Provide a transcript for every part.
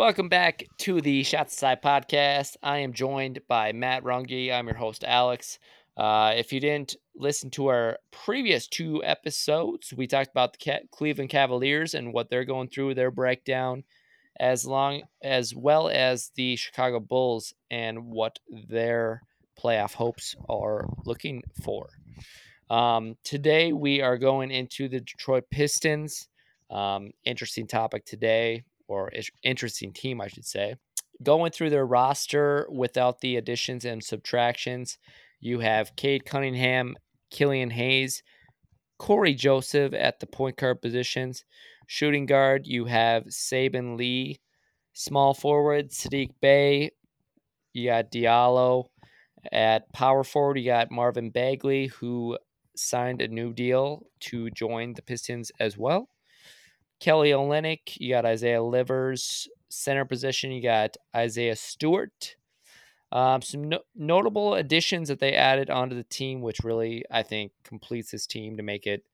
Welcome back to the Shots Aside podcast. I am joined by Matt Runge. I'm your host, Alex. Uh, if you didn't listen to our previous two episodes, we talked about the Cleveland Cavaliers and what they're going through, their breakdown, as long as well as the Chicago Bulls and what their playoff hopes are looking for. Um, today we are going into the Detroit Pistons. Um, interesting topic today or interesting team, I should say. Going through their roster without the additions and subtractions, you have Cade Cunningham, Killian Hayes, Cory Joseph at the point guard positions. Shooting guard, you have Saben Lee. Small forward, Saddiq Bey. You got Diallo. At power forward, you got Marvin Bagley, who signed a new deal to join the Pistons as well. Kelly Olynyk, you got Isaiah Livers. Center position, you got Isaiah Stewart. Um, some no- notable additions that they added onto the team, which really I think completes this team to make it,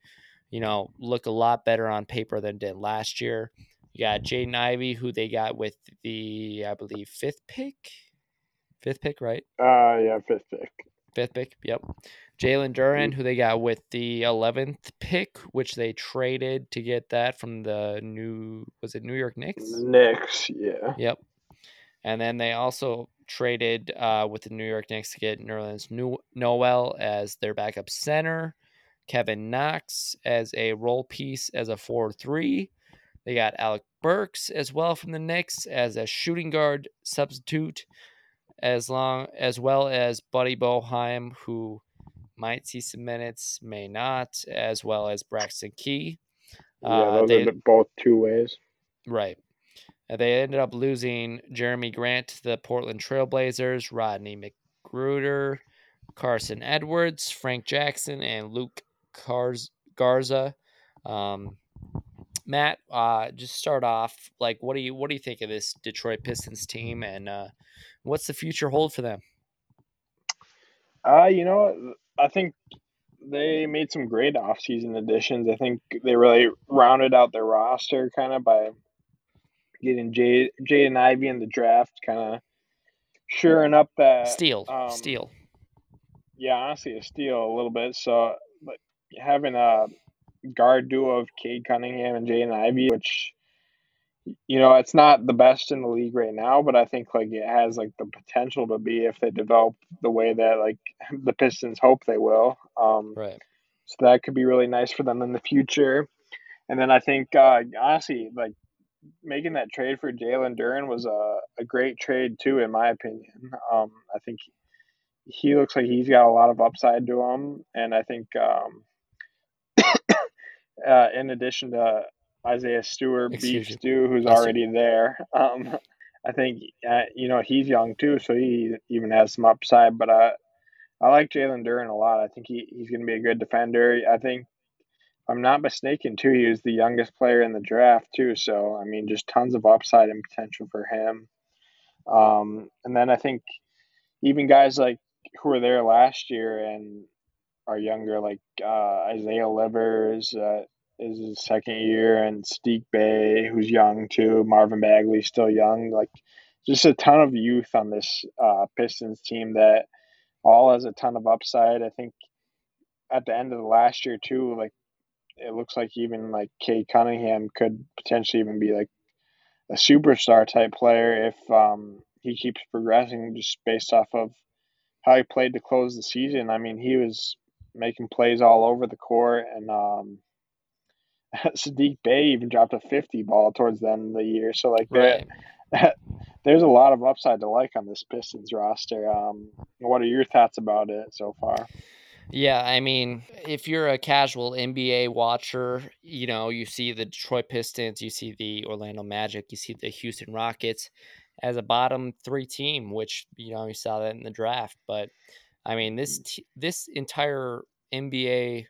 you know, look a lot better on paper than did last year. You got Jaden Ivey, who they got with the I believe fifth pick, fifth pick, right? Uh, yeah, fifth pick. Fifth pick. Yep. Jalen Duren, who they got with the 11th pick, which they traded to get that from the new, was it New York Knicks? Knicks, yeah. Yep. And then they also traded uh, with the New York Knicks to get Nerlens new- Noel as their backup center, Kevin Knox as a role piece as a 4 3. They got Alec Burks as well from the Knicks as a shooting guard substitute, as long as well as Buddy Boeheim, who might see some minutes, may not, as well as Braxton Key. Yeah, uh, they, both two ways. Right. They ended up losing Jerami Grant to the Portland Trailblazers, Rodney McGruder, Carson Edwards, Frank Jackson, and Luka Garza. Um, Matt, uh, just start off. Like, what do you what do you think of this Detroit Pistons team, and uh, what's the future hold for them? Uh, you know, I think they made some great offseason additions. I think they really rounded out their roster kind of by getting Jay Jaden Ivey in the draft, kind of shoring up that steal, um, steal. Yeah, honestly, a steal a little bit. So, but having a guard duo of Cade Cunningham and Jaden Ivey, which you know, it's not the best in the league right now, but I think like it has like the potential to be if they develop the way that like the Pistons hope they will. Um, right. So that could be really nice for them in the future. And then I think uh, honestly, like making that trade for Jalen Duren was a, a great trade too, in my opinion. Um, I think he looks like he's got a lot of upside to him, and I think um, uh, in addition to Isaiah Stewart, Excuse Beef Stew, who's already there. Um, I think uh, you know he's young too, so he even has some upside. But I I like Jalen Duren a lot. I think he, he's going to be a good defender. I think if I'm not mistaken too. He was the youngest player in the draft too. So I mean, just tons of upside and potential for him. Um, and then I think even guys like who were there last year and are younger, like uh, Isaiah Livers, uh, is his second year, and Saddiq Bey, who's young too. Marvin Bagley, still young. Like, just a ton of youth on this uh, Pistons team that all has a ton of upside. I think at the end of the last year too, like it looks like even like Cade Cunningham could potentially even be like a superstar type player if um, he keeps progressing just based off of how he played to close the season. I mean, he was making plays all over the court and um, Saddiq Bey even dropped a 50 ball towards the end of the year. So, like, right. there's a lot of upside to like on this Pistons roster. Um, what are your thoughts about it so far? Yeah, I mean, if you're a casual NBA watcher, you know, you see the Detroit Pistons, you see the Orlando Magic, you see the Houston Rockets as a bottom three team, which, you know, you saw that in the draft. But I mean, this, t- this entire NBA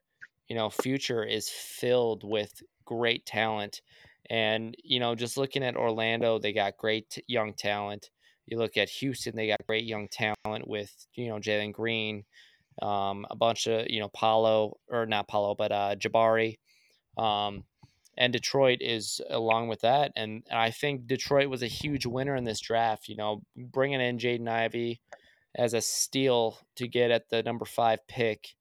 you know future is filled with great talent and you know just looking at orlando they got great young talent you look at houston they got great young talent with you know jalen green um, a bunch of you know Paolo or not Paolo but uh jabari um, and Detroit is along with that. And I think Detroit was a huge winner in this draft. You know, bringing in Jaden Ivey as a steal to get at the number five pick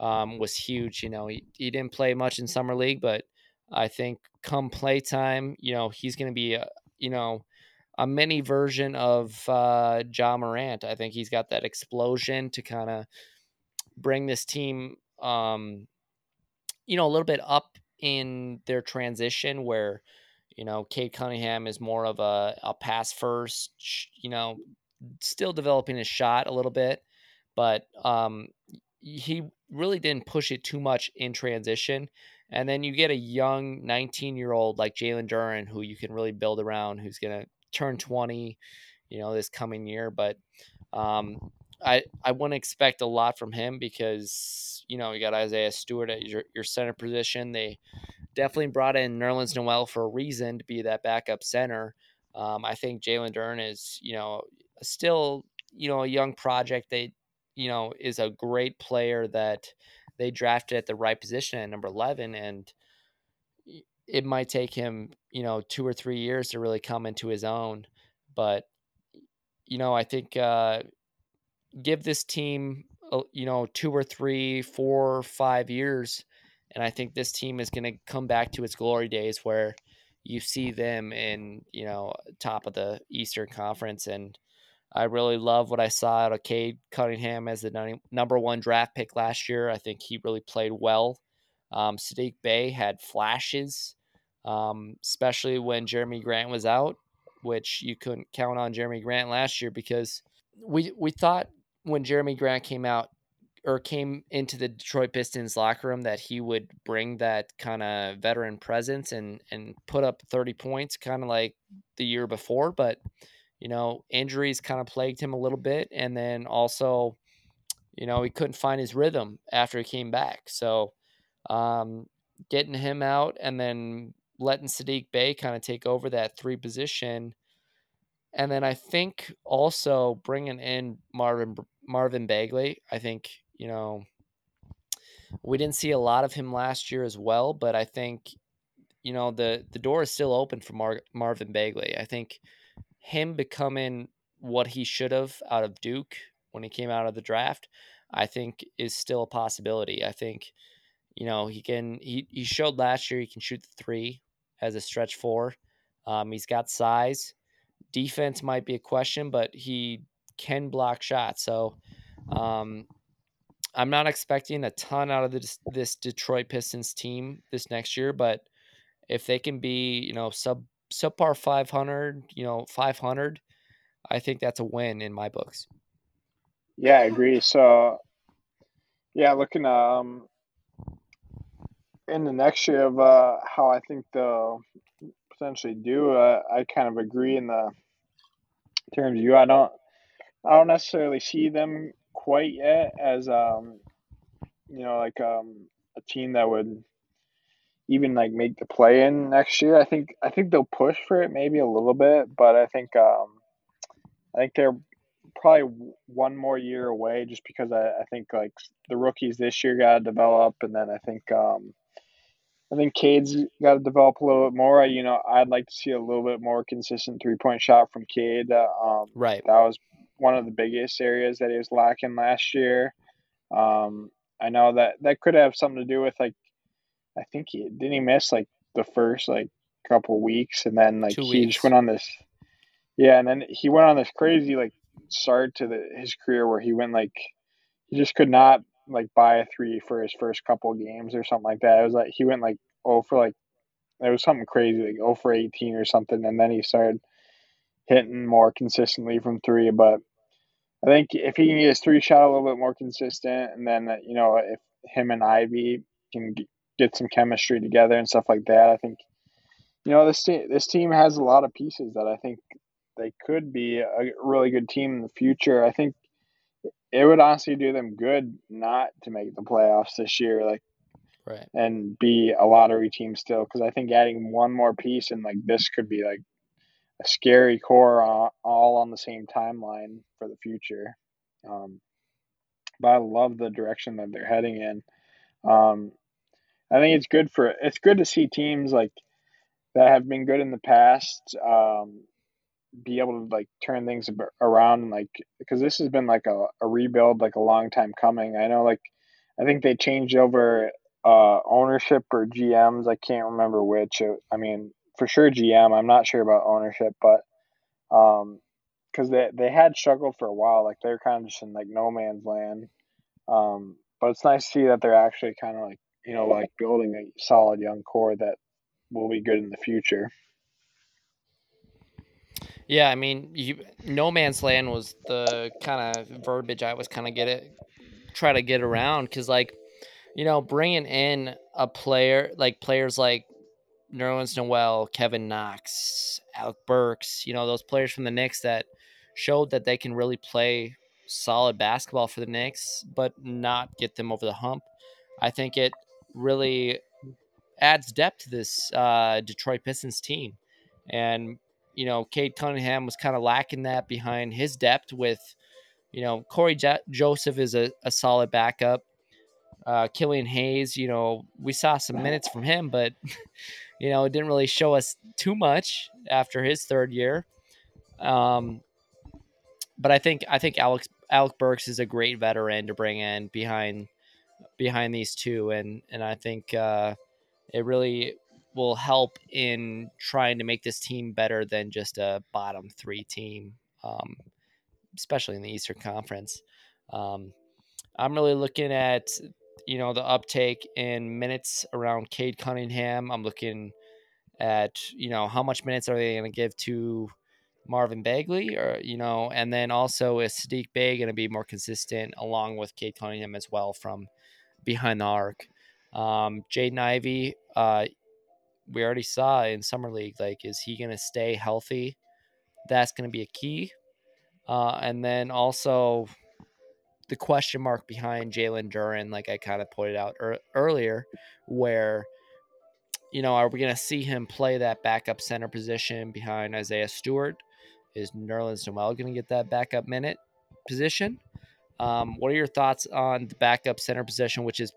um, was huge. You know, he, he didn't play much in summer league, but I think come playtime, you know, he's going to be, a, you know, a mini version of uh, Ja Morant. I think he's got that explosion to kind of bring this team, um, you know, a little bit up in their transition where, you know, Cade Cunningham is more of a, a pass first, you know, still developing his shot a little bit, but um, he really didn't push it too much in transition. And then you get a young 19 year old like Jalen Duren who you can really build around, who's going to turn 20, you know, this coming year. But um, I I wouldn't expect a lot from him because you know you got Isaiah Stewart at your, your center position. They definitely brought in Nerlens Noel for a reason to be that backup center. Um, I think Jalen Duren is you know still you know a young project. They you know is a great player that they drafted at the right position at number eleven and it might take him, you know, two or three years to really come into his own. But, you know, I think uh, give this team, uh, you know, two or three, four, five years, and I think this team is going to come back to its glory days where you see them in, you know, top of the Eastern Conference. And I really love what I saw out of Cade Cunningham as the number one draft pick last year. I think he really played well. Um, Saddiq Bey had flashes, um, especially when Jerami Grant was out, which you couldn't count on Jerami Grant last year because we we thought when Jerami Grant came out or came into the Detroit Pistons locker room that he would bring that kind of veteran presence and and put up 30 points kind of like the year before but you know injuries kind of plagued him a little bit and then also you know he couldn't find his rhythm after he came back so um, getting him out and then letting Saddiq Bey kind of take over that three position and then I think also bringing in Marvin Marvin Bagley. I think you know we didn't see a lot of him last year as well, but I think you know the the door is still open for Mar- Marvin Bagley. I think him becoming what he should have out of Duke when he came out of the draft, I think is still a possibility. I think you know he can he he showed last year he can shoot the three as a stretch four. Um, he's got size defense might be a question, but he can block shots. So um, I'm not expecting a ton out of this, this Detroit Pistons team this next year, but if they can be, you know, sub subpar 500, you know, 500, I think that's a win in my books. Yeah, I agree. So, yeah, looking um in the next year of uh, how I think they'll potentially do, uh, I kind of agree in the terms of you. I don't I don't necessarily see them quite yet as um you know like um a team that would even like make the play in next year. I think I think they'll push for it maybe a little bit, but I think um I think they're probably one more year away just because I, I think like the rookies this year got to develop and then I think um I think Cade's got to develop a little bit more. You know, I'd like to see a little bit more consistent three point shot from Cade. Uh, um, right. That was one of the biggest areas that he was lacking last year. Um, I know that that could have something to do with like, I think he didn't he miss like the first like couple weeks and then like Two he weeks. just went on this, yeah, and then he went on this crazy like start to the, his career where he went like he just could not like buy a three for his first couple games or something like that. It was like he went like oh for like it was something crazy like oh for eighteen or something, and then he started hitting more consistently from three. But I think if he can get his three shot a little bit more consistent, and then you know if him and Ivey can get some chemistry together and stuff like that, I think you know this team this team has a lot of pieces that I think they could be a really good team in the future. I think it would honestly do them good not to make the playoffs this year, like, right, and be a lottery team still. Because I think adding one more piece and like this could be like a scary core all, all on the same timeline for the future. Um, but I love the direction that they're heading in. Um, I think it's good for it's good to see teams like that have been good in the past um, be able to like turn things around like because this has been like a, a rebuild like a long time coming. I know like I think they changed over uh, ownership or GMs. I can't remember which. I mean, for sure GM. I'm not sure about ownership, but um, because they they had struggled for a while. Like they're kind of just in like no man's land. Um, but it's nice to see that they're actually kind of like you know like building a solid young core that will be good in the future. Yeah, I mean, you, no man's land was the kind of verbiage I was kind of get it, try to get around because like, you know, bringing in a player like players like Nerlens Noel, Kevin Knox, Alec Burks, you know, those players from the Knicks that showed that they can really play solid basketball for the Knicks, but not get them over the hump. I think it really adds depth to this uh, Detroit Pistons team. And, you know, Cade Cunningham was kind of lacking that behind his depth with, you know, Cory Joseph is a, a solid backup. Uh, Killian Hayes, you know, we saw some minutes from him, but, you know, it didn't really show us too much after his third year. Um, but I think I think Alex Alec Burks is a great veteran to bring in behind behind these two, and and I think uh, it really will help in trying to make this team better than just a bottom three team, um, especially in the Eastern Conference. Um, I'm really looking at you know the uptake in minutes around Cade Cunningham. I'm looking at you know how much minutes are they going to give to Marvin Bagley, or you know, and then also is Saddiq Bey going to be more consistent along with Cade Cunningham as well from behind the arc. Um, Jaden Ivey, uh, we already saw in summer league. Like, is he going to stay healthy? That's going to be a key. Uh, and then also the question mark behind Jalen Duren, like I kind of pointed out er- earlier, where you know, are we going to see him play that backup center position behind Isaiah Stewart? Is Nerlens Noel going to get that backup minute position? Um, what are your thoughts on the backup center position, which is,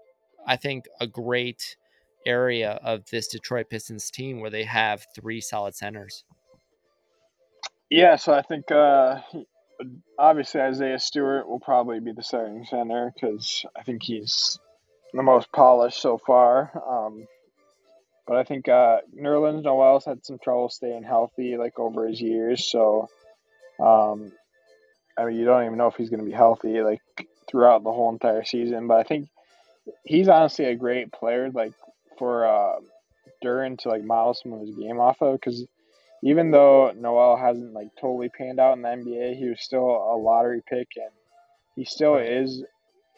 I think, a great area of this Detroit Pistons team where they have three solid centers? Yeah, so I think uh, obviously Isaiah Stewart will probably be the starting center because I think he's the most polished so far. Um, but I think uh, Nerlens Noel's had some trouble staying healthy like over his years. So, um, I mean, you don't even know if he's going to be healthy like throughout the whole entire season. But I think he's honestly a great player, like for uh, Duren to like model some of his game off of. Because even though Noel hasn't like totally panned out in the NBA, he was still a lottery pick, and he still is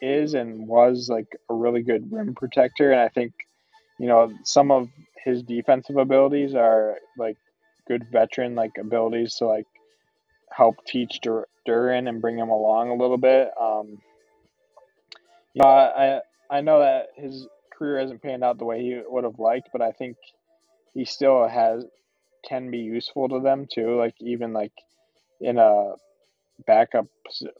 is and was like a really good rim protector. And I think you know, some of his defensive abilities are like good veteran like abilities to like help teach Dur- Duren and bring him along a little bit. Um, you know, I I know that his career hasn't panned out the way he would have liked, but I think he still has can be useful to them too. Like even like in a backup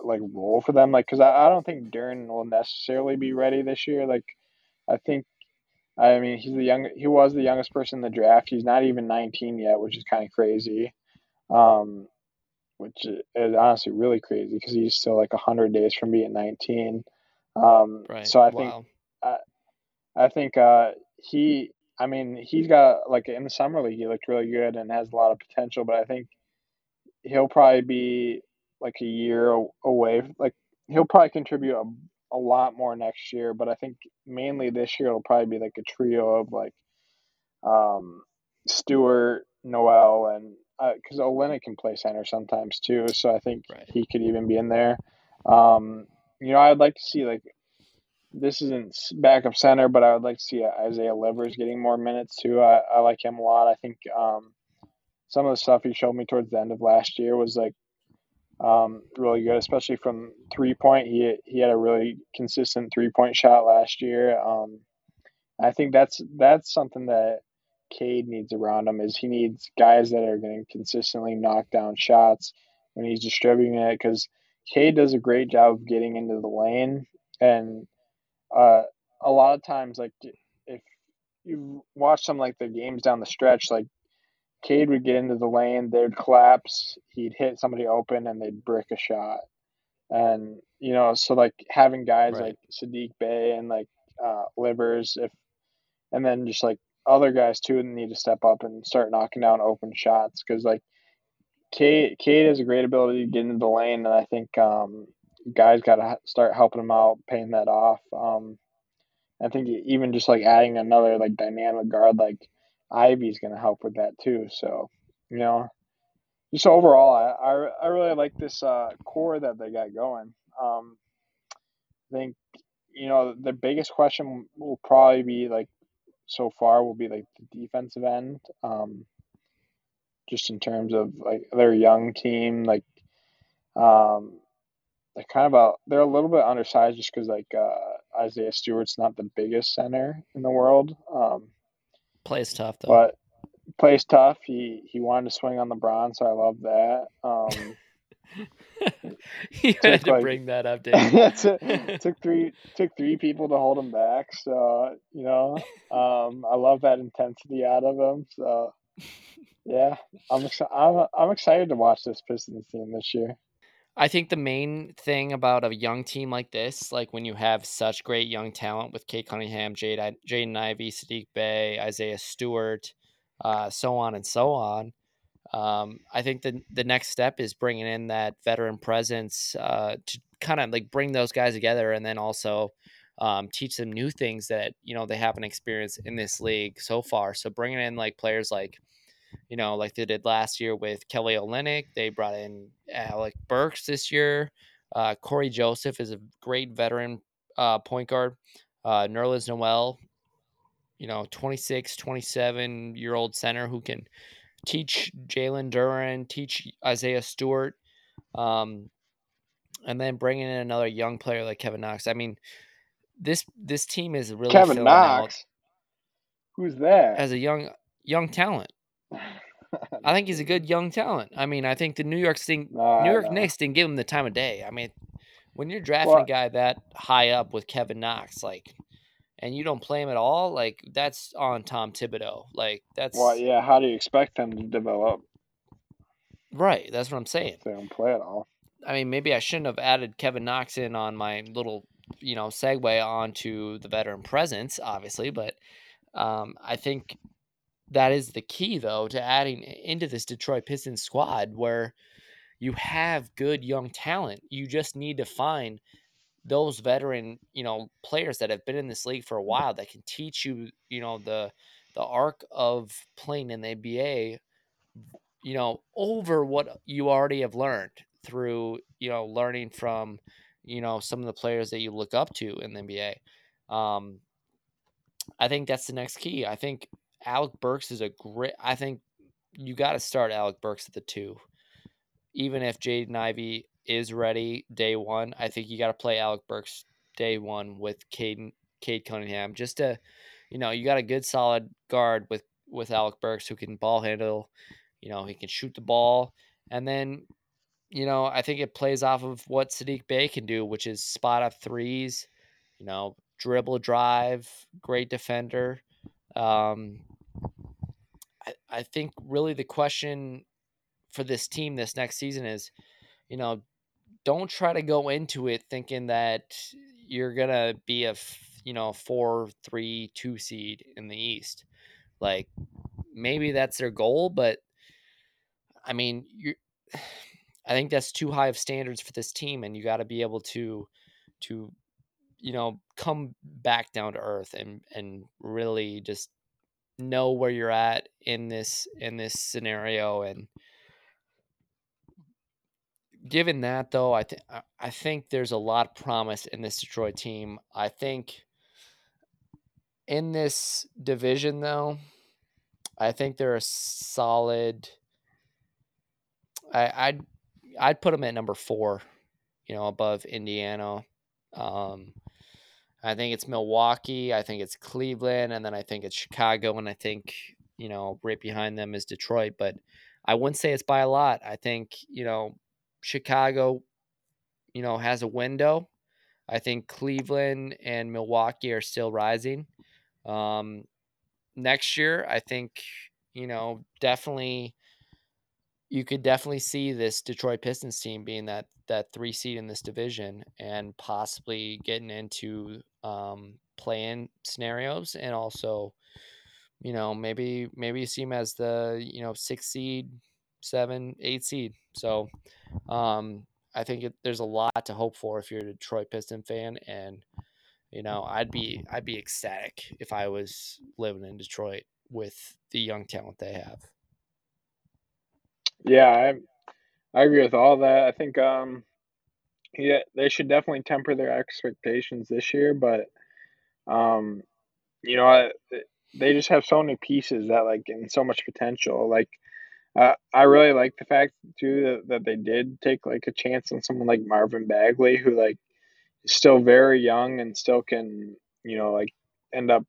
like role for them. Like because I, I don't think Duren will necessarily be ready this year. Like I think I mean, he's the young. He was the youngest person in the draft. He's not even 19 yet, which is kind of crazy. Um, which is honestly really crazy because he's still like 100 days from being 19. Um, right. So I think, wow. I, I think uh, he. I mean, he's got like in the summer league, he looked really good and has a lot of potential. But I think he'll probably be like a year away. Like he'll probably contribute a a lot more next year, but I think mainly this year it'll probably be like a trio of like um, Stewart, Noel, and because uh, Olynyk can play center sometimes too, so I think right. he could even be in there. Um, you know, I'd like to see like this isn't backup center, but I would like to see Isaiah Livers getting more minutes too. I, I like him a lot. I think um, some of the stuff he showed me towards the end of last year was like um, really good, especially from three point. He he had a really consistent three point shot last year. Um, I think that's that's something that Cade needs around him is he needs guys that are going to consistently knock down shots when he's distributing it because Cade does a great job of getting into the lane and uh, a lot of times like if you watch some like the games down the stretch, like Cade would get into the lane, they'd collapse, he'd hit somebody open, and they'd brick a shot. And you know, so like having guys right. like Saddiq Bey and like uh, Livers, if and then just like other guys too need to step up and start knocking down open shots because like Cade Cade has a great ability to get into the lane, and I think um, guys got to start helping him out, paying that off. Um, I think even just like adding another like dynamic guard like Ivey's going to help with that too. So you know, just overall, I I, I really like this uh, core that they got going. Um, I think you know the biggest question will probably be like so far will be like the defensive end. Um, just in terms of like their young team, like um, they're kind of a they're a little bit undersized just because like uh, Isaiah Stewart's not the biggest center in the world. Um, plays tough though, but plays tough. He he wanted to swing on LeBron, so I love that. Um, you had to like, bring that up, Dave. took, took three took three people to hold him back. So you know, um, I love that intensity out of him. So yeah, I'm I'm I'm excited to watch this Pistons team this year. I think the main thing about a young team like this, like when you have such great young talent with Cade Cunningham, Jade, Jaden Ivey, Saddiq Bey, Isaiah Stewart, uh, so on and so on. Um, I think the the next step is bringing in that veteran presence uh, to kind of like bring those guys together, and then also um, teach them new things that you know they haven't experienced in this league so far. So bringing in like players like you know, like they did last year with Kelly Olynyk. They brought in Alec Burks this year. Uh, Cory Joseph is a great veteran uh, point guard. Uh, Nerlens Noel, you know, 26, 27 year old center who can teach Jalen Duren, teach Isaiah Stewart, um, and then bringing in another young player like Kevin Knox. I mean, this this team is really Kevin Knox. Who's that? As a young young talent. I think he's a good young talent. I mean, I think the New York thing, nah, New York nah. Knicks didn't give him the time of day. I mean, when you're drafting well, a guy that high up with Kevin Knox, like, and you don't play him at all, like that's on Tom Thibodeau. Like that's well, yeah. How do you expect them to develop? Right, that's what I'm saying. They don't play at all. I mean, maybe I shouldn't have added Kevin Knox in on my little, you know, segue onto the veteran presence, obviously, but um, I think that is the key though to adding into this Detroit Pistons squad where you have good young talent. You just need to find those veteran, you know, players that have been in this league for a while that can teach you, you know, the the arc of playing in the NBA, you know, over what you already have learned through, you know, learning from, you know, some of the players that you look up to in the NBA. Um, I think that's the next key. I think Alec Burks is a great. I think you got to start Alec Burks at the two, even if Jaden Ivey is ready day one. I think you got to play Alec Burks day one with Cade Cade Cunningham just to, you know, you got a good solid guard with with Alec Burks who can ball handle. You know, he can shoot the ball, and then, you know, I think it plays off of what Saddiq Bey can do, which is spot up threes. You know, dribble drive, great defender. Um, I, I think really the question for this team this next season is, you know, don't try to go into it thinking that you're gonna be a you know four three two seed in the East. Like maybe that's their goal, but I mean you. I think that's too high of standards for this team, and you got to be able to to you know come back down to earth and and really just know where you're at in this in this scenario and given that though i think i think there's a lot of promise in this detroit team i think in this division though i think they're a solid i i'd i'd put them at number four you know above indiana um I think it's Milwaukee. I think it's Cleveland, and then I think it's Chicago, and I think you know right behind them is Detroit. But I wouldn't say it's by a lot. I think you know Chicago, you know, has a window. I think Cleveland and Milwaukee are still rising. Um, next year, I think you know definitely you could definitely see this Detroit Pistons team being that that three seed in this division and possibly getting into um, playing scenarios and also you know maybe maybe you see them as the you know six seed seven eight seed. So um i think it, there's a lot to hope for if you're a detroit piston fan and you know i'd be i'd be ecstatic if i was living in detroit with the young talent they have. Yeah i i agree with all that. I think um yeah they should definitely temper their expectations this year but um you know I, they just have so many pieces that like and so much potential. Like uh, I really like the fact too that, that they did take like a chance on someone like Marvin Bagley, who like is still very young and still can, you know, like end up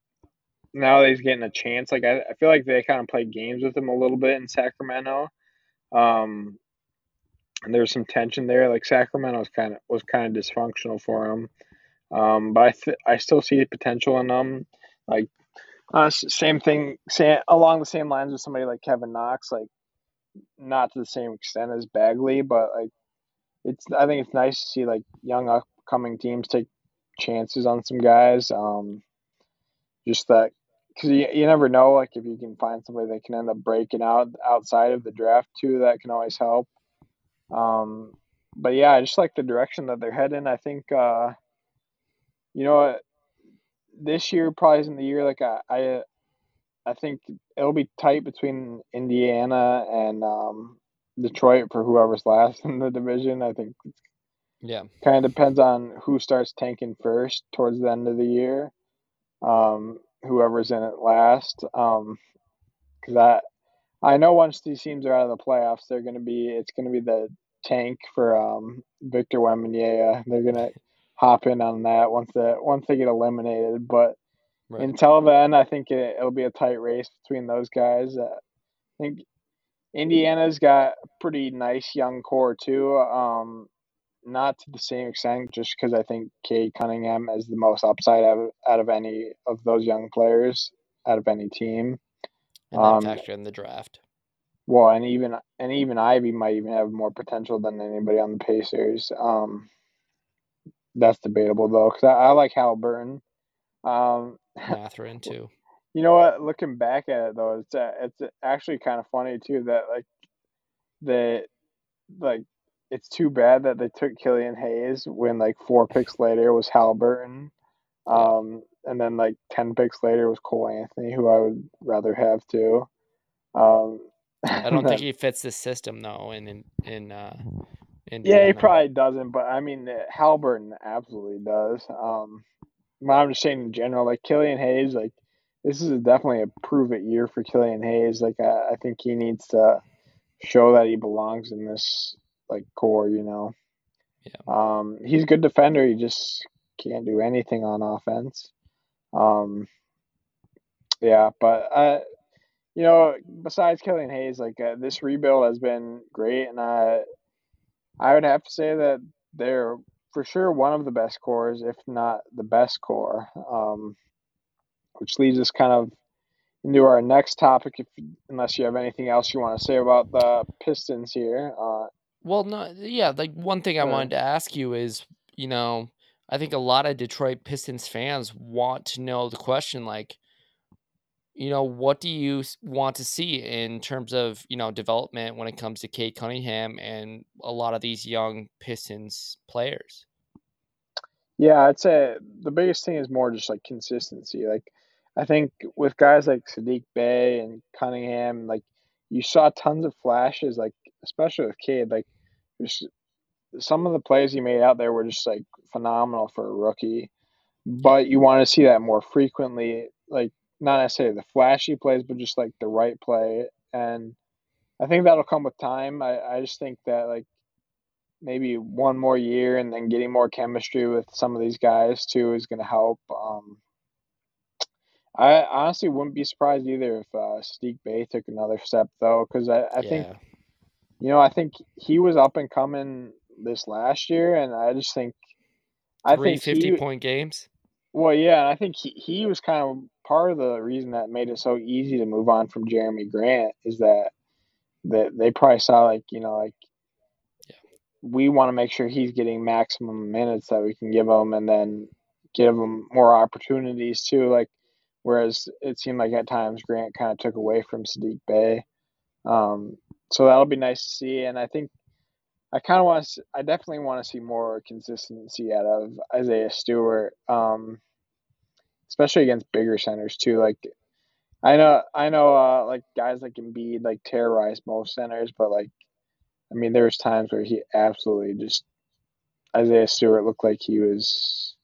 now that he's getting a chance. Like I, I feel like they kind of played games with him a little bit in Sacramento. Um, and there's some tension there. Like Sacramento was kind of was kind of dysfunctional for him. Um, but I th- I still see the potential in them. Like uh, same thing, same, along the same lines with somebody like Kevin Knox. Like not to the same extent as Bagley, but like it's I think it's nice to see like young upcoming teams take chances on some guys. Um, just that because you, you never know like if you can find somebody that can end up breaking out outside of the draft too, that can always help. Um, but yeah, I just like the direction that they're heading. I think uh, you know this year probably isn't the year like I, I I think it'll be tight between Indiana and um, Detroit for whoever's last in the division. I think yeah, kind of depends on who starts tanking first towards the end of the year. Um, whoever's in it last, because um, I I know once these teams are out of the playoffs, they're going to be it's going to be the tank for um, Victor Wembanyama. They're going to hop in on that once they once they get eliminated, but Right. Until then, I think it, will be a tight race between those guys. Uh, I think Indiana's got a pretty nice young core too. Um, not to the same extent, just because I think Cade Cunningham is the most upside out of, out of any of those young players out of any team. And um, factor in the draft. Well, and even and even Ivey might even have more potential than anybody on the Pacers. Um, that's debatable though, because I, I like Haliburton. Um, Mathurin too. You know what? Looking back at it though, it's uh, it's actually kind of funny too that like the like it's too bad that they took Killian Hayes when like four picks later was Haliburton. Um, and then like ten picks later was Cole Anthony, who I would rather have too. Um, I don't think he fits the system though. In in, in uh, Indiana. yeah, he probably doesn't. But I mean, Haliburton absolutely does. Um, I'm just saying in general, like Killian Hayes, like this is definitely a prove it year for Killian Hayes. Like I, I think he needs to show that he belongs in this like core, you know. Yeah. Um, he's a good defender. He just can't do anything on offense. Um, yeah, but I, you know, besides Killian Hayes, like uh, this rebuild has been great, and I, I would have to say that they're for sure one of the best cores, if not the best core. Um, which leads us kind of into our next topic. If unless you have anything else you want to say about the Pistons here. Uh, well, no, yeah. Like one thing I wanted to ask you is, you know, I think a lot of Detroit Pistons fans want to know the question, like, you know, what do you want to see in terms of, you know, development when it comes to Cade Cunningham and a lot of these young Pistons players? Yeah, I'd say the biggest thing is more just like consistency. Like, I think with guys like Saddiq Bey and Cunningham, like you saw tons of flashes, like especially with Cade, like just some of the plays he made out there were just like phenomenal for a rookie. But you want to see that more frequently, like not necessarily the flashy plays, but just like the right play. And I think that'll come with time. I, I just think that like maybe one more year and then getting more chemistry with some of these guys too is going to help. Um, I honestly wouldn't be surprised either if uh, Saddiq Bey took another step though, because I, I yeah. think, you know, I think he was up and coming this last year, and I just think, I Three think 50 he, point games. Well, yeah, I think he he was kind of part of the reason that made it so easy to move on from Jerami Grant is that that they probably saw like you know like yeah. we want to make sure he's getting maximum minutes that we can give him, and then give him more opportunities too. Like whereas it seemed like at times Grant kind of took away from Saddiq Bey. Um, so that'll be nice to see, and I think I kind of want to. I definitely want to see more consistency out of Isaiah Stewart, um, especially against bigger centers too. Like I know, I know, uh, like guys like Embiid like terrorize most centers, but like, I mean, there was times where he absolutely just Isaiah Stewart looked like he was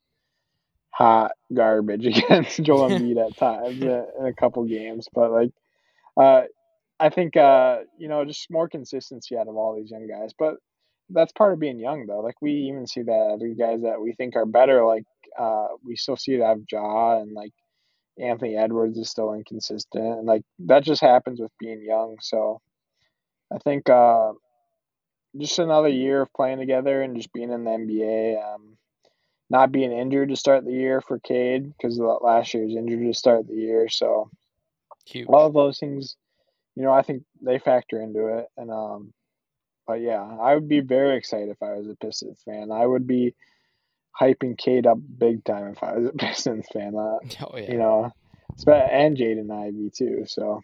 hot garbage against Joel Embiid at times in, a couple games. But like, uh, I think uh, you know just more consistency out of all these young guys. But that's part of being young though. Like we even see that other guys that we think are better, like uh, we still see it have Jaw and like Anthony Edwards is still inconsistent, and like that just happens with being young. So I think uh, just another year of playing together and just being in the NBA. Um, not being injured to start the year for Cade because last year was injured to start the year. So Huge. all of those things, you know, I think they factor into it. And um, but yeah, I would be very excited if I was a Pistons fan. I would be hyping Cade up big time if I was a Pistons fan. Uh, oh, yeah. You know, and Jaden Ivey too. So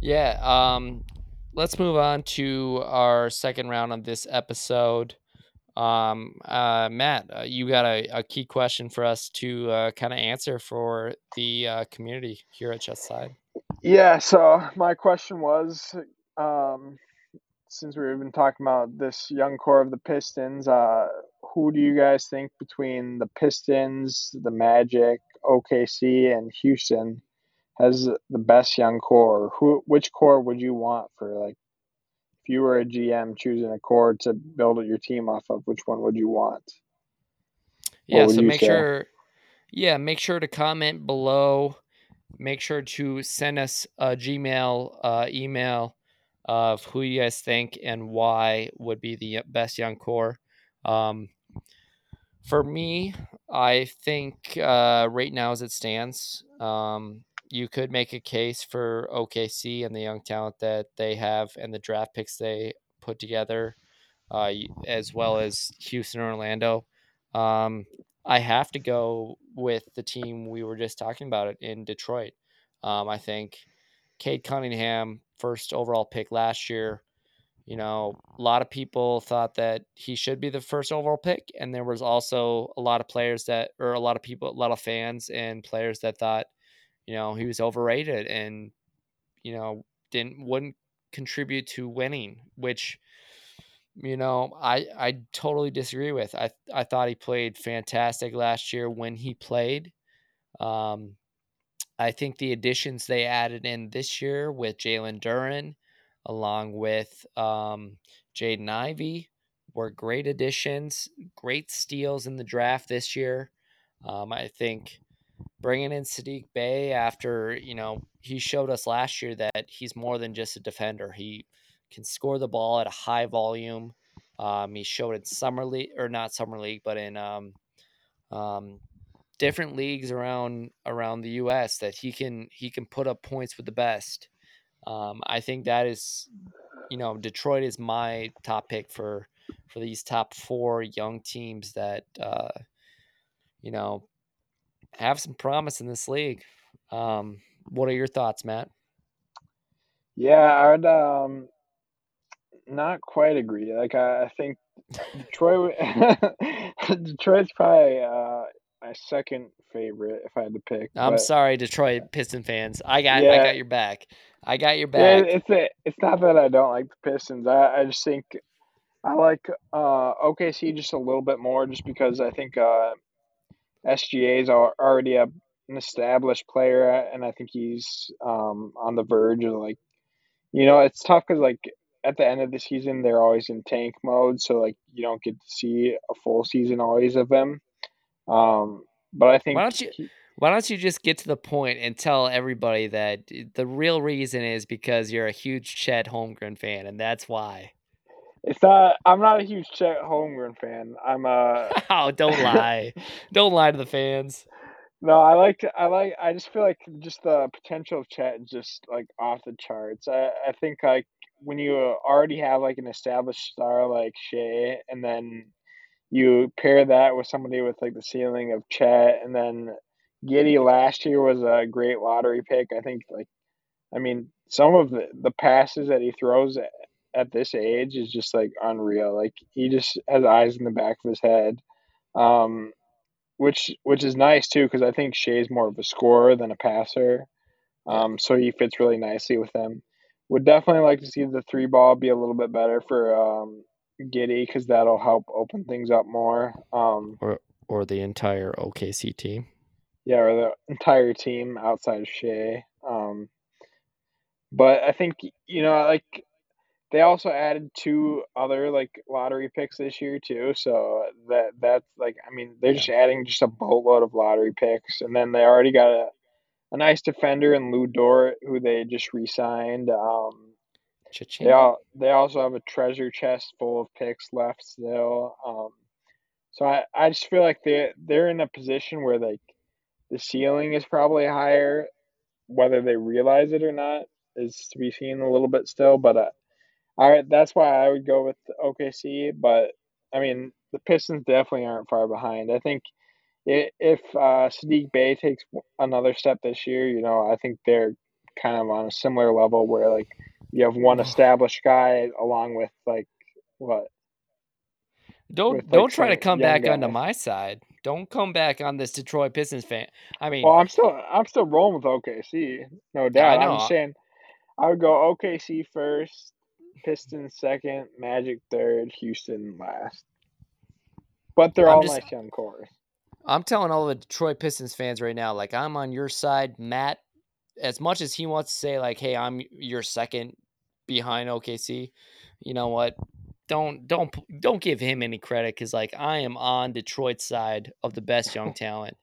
yeah, um, let's move on to our second round of this episode. Um, uh, Matt, uh, you got a, a, key question for us to uh, kind of answer for the uh, community here at Chest Side. Yeah. So my question was, um, since we've been talking about this young core of the Pistons, uh, who do you guys think between the Pistons, the Magic, OKC, and Houston has the best young core? Who, which core would you want for like if you were a GM choosing a core to build your team off of, which one would you want? Yeah, so make say? sure yeah, make sure to comment below. Make sure to send us a Gmail uh, email of who you guys think and why would be the best young core. Um, for me, I think uh, right now as it stands, um, you could make a case for OKC and the young talent that they have and the draft picks they put together, uh, as well as Houston or Orlando. Um, I have to go with the team we were just talking about in Detroit. Um, I think Cade Cunningham, first overall pick last year. You know, a lot of people thought that he should be the first overall pick, and there was also a lot of players that, or a lot of people, a lot of fans and players that thought you know, he was overrated and, you know, didn't wouldn't contribute to winning, which you know, I I totally disagree with. I I thought he played fantastic last year when he played. Um, I think the additions they added in this year with Jalen Duren, along with um, Jaden Ivey, were great additions. Great steals in the draft this year. Um, I think bringing in Saddiq Bey after you know he showed us last year that he's more than just a defender. He can score the ball at a high volume. Um, he showed in summer league or not summer league, but in um, um, different leagues around around the U.S. that he can he can put up points with the best. Um, I think that is, you know, Detroit is my top pick for for these top four young teams that uh, you know have some promise in this league. Um, what are your thoughts, Matt? Yeah, I'd um, not quite agree. Like I, I think Detroit, Detroit's probably uh, my second favorite if I had to pick. I'm but, sorry, Detroit Piston fans. I got yeah, I got your back. I got your back. Yeah, it's a, it's not that I don't like the Pistons. I, I just think I like uh, OKC just a little bit more, just because I think uh, SGA is already a, an established player, and I think he's um, on the verge of like, you know, it's tough because like at the end of the season they're always in tank mode, so like you don't get to see a full season always of them. Um, but I think why don't you? Why don't you just get to the point and tell everybody that the real reason is because you're a huge Chet Holmgren fan, and that's why. It's not. I'm not a huge Chet Holmgren fan. I'm a. oh, don't lie! don't lie to the fans. No, I like. I like. I just feel like just the potential of Chet is just like off the charts. I I think like when you already have like an established star like Shai, and then you pair that with somebody with like the ceiling of Chet, and then Giddey last year was a great lottery pick. I think like, I mean, some of the the passes that he throws at, at this age is just like unreal. Like he just has eyes in the back of his head, um, which which is nice too because I think Shai's more of a scorer than a passer. Um, so he fits really nicely with them. Would definitely like to see the three ball be a little bit better for um, Giddey because that'll help open things up more. Um, or or the entire OKC team. Yeah, or the entire team outside of Shai. Um, but I think you know, like they also added two other like lottery picks this year too. So that that's like I mean they're yeah. just adding just a boatload of lottery picks, and then they already got a a nice defender in Lu Dort who they just re-signed. Um, Cha-ching. They all they also have a treasure chest full of picks left still. Um, so I, I just feel like they they're in a position where like the ceiling is probably higher. Whether they realize it or not is to be seen a little bit still. But uh, that's why I would go with OKC. But I mean the Pistons definitely aren't far behind. I think if uh, Saddiq Bey takes another step this year, you know I think they're kind of on a similar level where like you have one established guy along with like what don't with, don't try to come back onto my side. Don't come back on this Detroit Pistons fan. I mean, well, I'm still I'm still rolling with OKC, no doubt. I am just saying, I would go OKC first, Pistons second, Magic third, Houston last. But they're I'm all just, nice young cores. I'm telling all the Detroit Pistons fans right now, like I'm on your side, Matt as much as he wants to say like, "Hey, I'm your second behind OKC," you know what? Don't don't don't give him any credit because like I am on Detroit's side of the best young talent.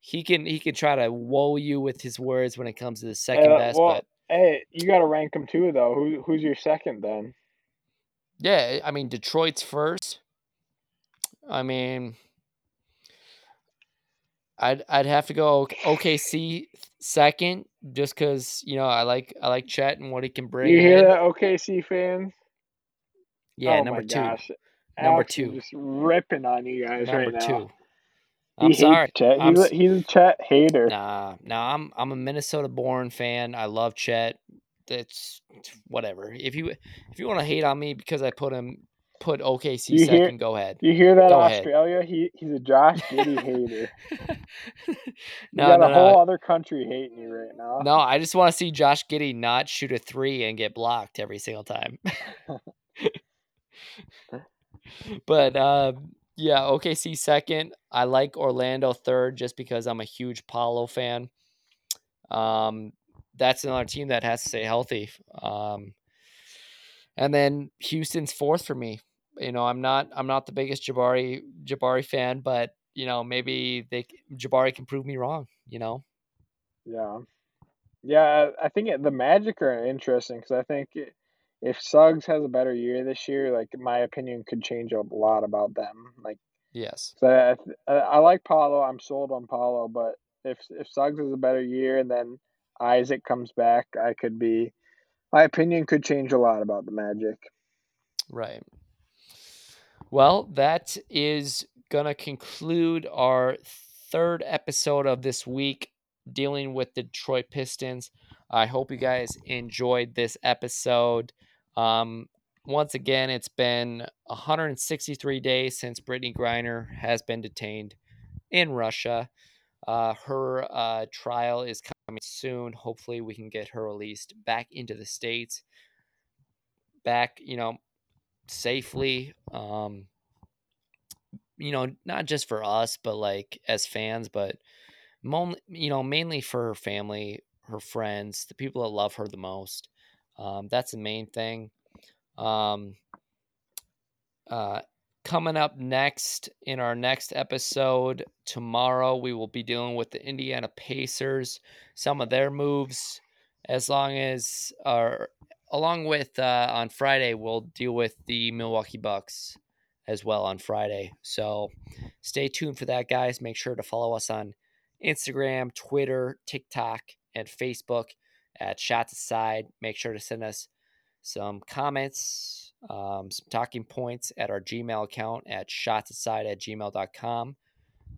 He can he can try to woe you with his words when it comes to the second uh, best, well, but hey, you got to rank them too though. Who who's your second then? Yeah, I mean Detroit's first. I mean, I'd I'd have to go OKC second, just because you know I like I like Chet and what he can bring. You hear in. that, OKC fans? Yeah, oh number two. Gosh. Number Alex two. Just ripping on you guys number right now. two. I'm sorry. Chet. I'm, he's, a, he's a Chet hater. Nah, nah. I'm I'm a Minnesota born fan. I love Chet. It's whatever. If you if you want to hate on me because I put him put OKC you second, hear, go ahead. You hear that, go Australia? Ahead. He he's a Josh Giddey hater. no, you got no, a whole no. other country hating you right now. No, I just want to see Josh Giddey not shoot a three and get blocked every single time. but uh, yeah, OKC second. I like Orlando third just because I'm a huge Paolo fan. Um, that's another team that has to stay healthy. Um, and then Houston's fourth for me you know, I'm not I'm not the biggest Jabari Jabari fan, but you know, maybe they Jabari can prove me wrong. You know. Yeah, yeah. I think the Magic are interesting because I think if Suggs has a better year this year, like my opinion could change a lot about them. Like yes, I, I like Paolo. I'm sold on Paolo, but if if Suggs has a better year and then Isaac comes back, I could be. My opinion could change a lot about the Magic. Right. Well, that is going to conclude our third episode of this week dealing with the Detroit Pistons. I hope you guys enjoyed this episode. Um, once again, it's been 163 days since Brittney Griner has been detained in Russia. Uh, her uh, trial is coming soon. Hopefully, we can get her released back into the States, back, you know, safely. Um, you know, not just for us, but like as fans, but you know, mainly for her family, her friends, the people that love her the most. Um, that's the main thing. Um, uh, coming up next in our next episode tomorrow, we will be dealing with the Indiana Pacers, some of their moves, as long as our along with uh, on Friday, we'll deal with the Milwaukee Bucks as well on Friday. So stay tuned for that, guys. Make sure to follow us on Instagram, Twitter, TikTok, and Facebook at Shots Aside. Make sure to send us some comments, um, some talking points at our Gmail account at shotsaside at gmail.com.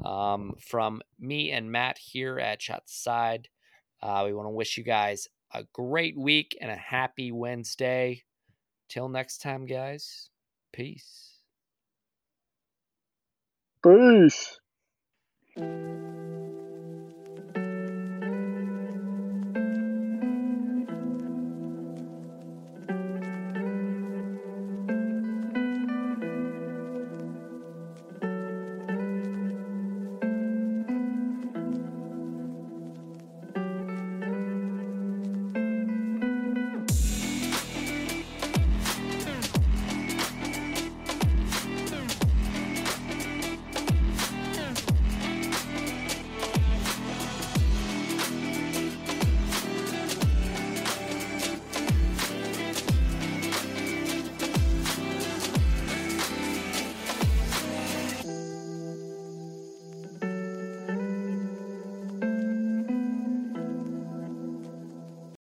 Um, from me and Matt here at Shots Aside, uh, we want to wish you guys a great week and a happy Wednesday. Till next time, guys. Peace. Peace.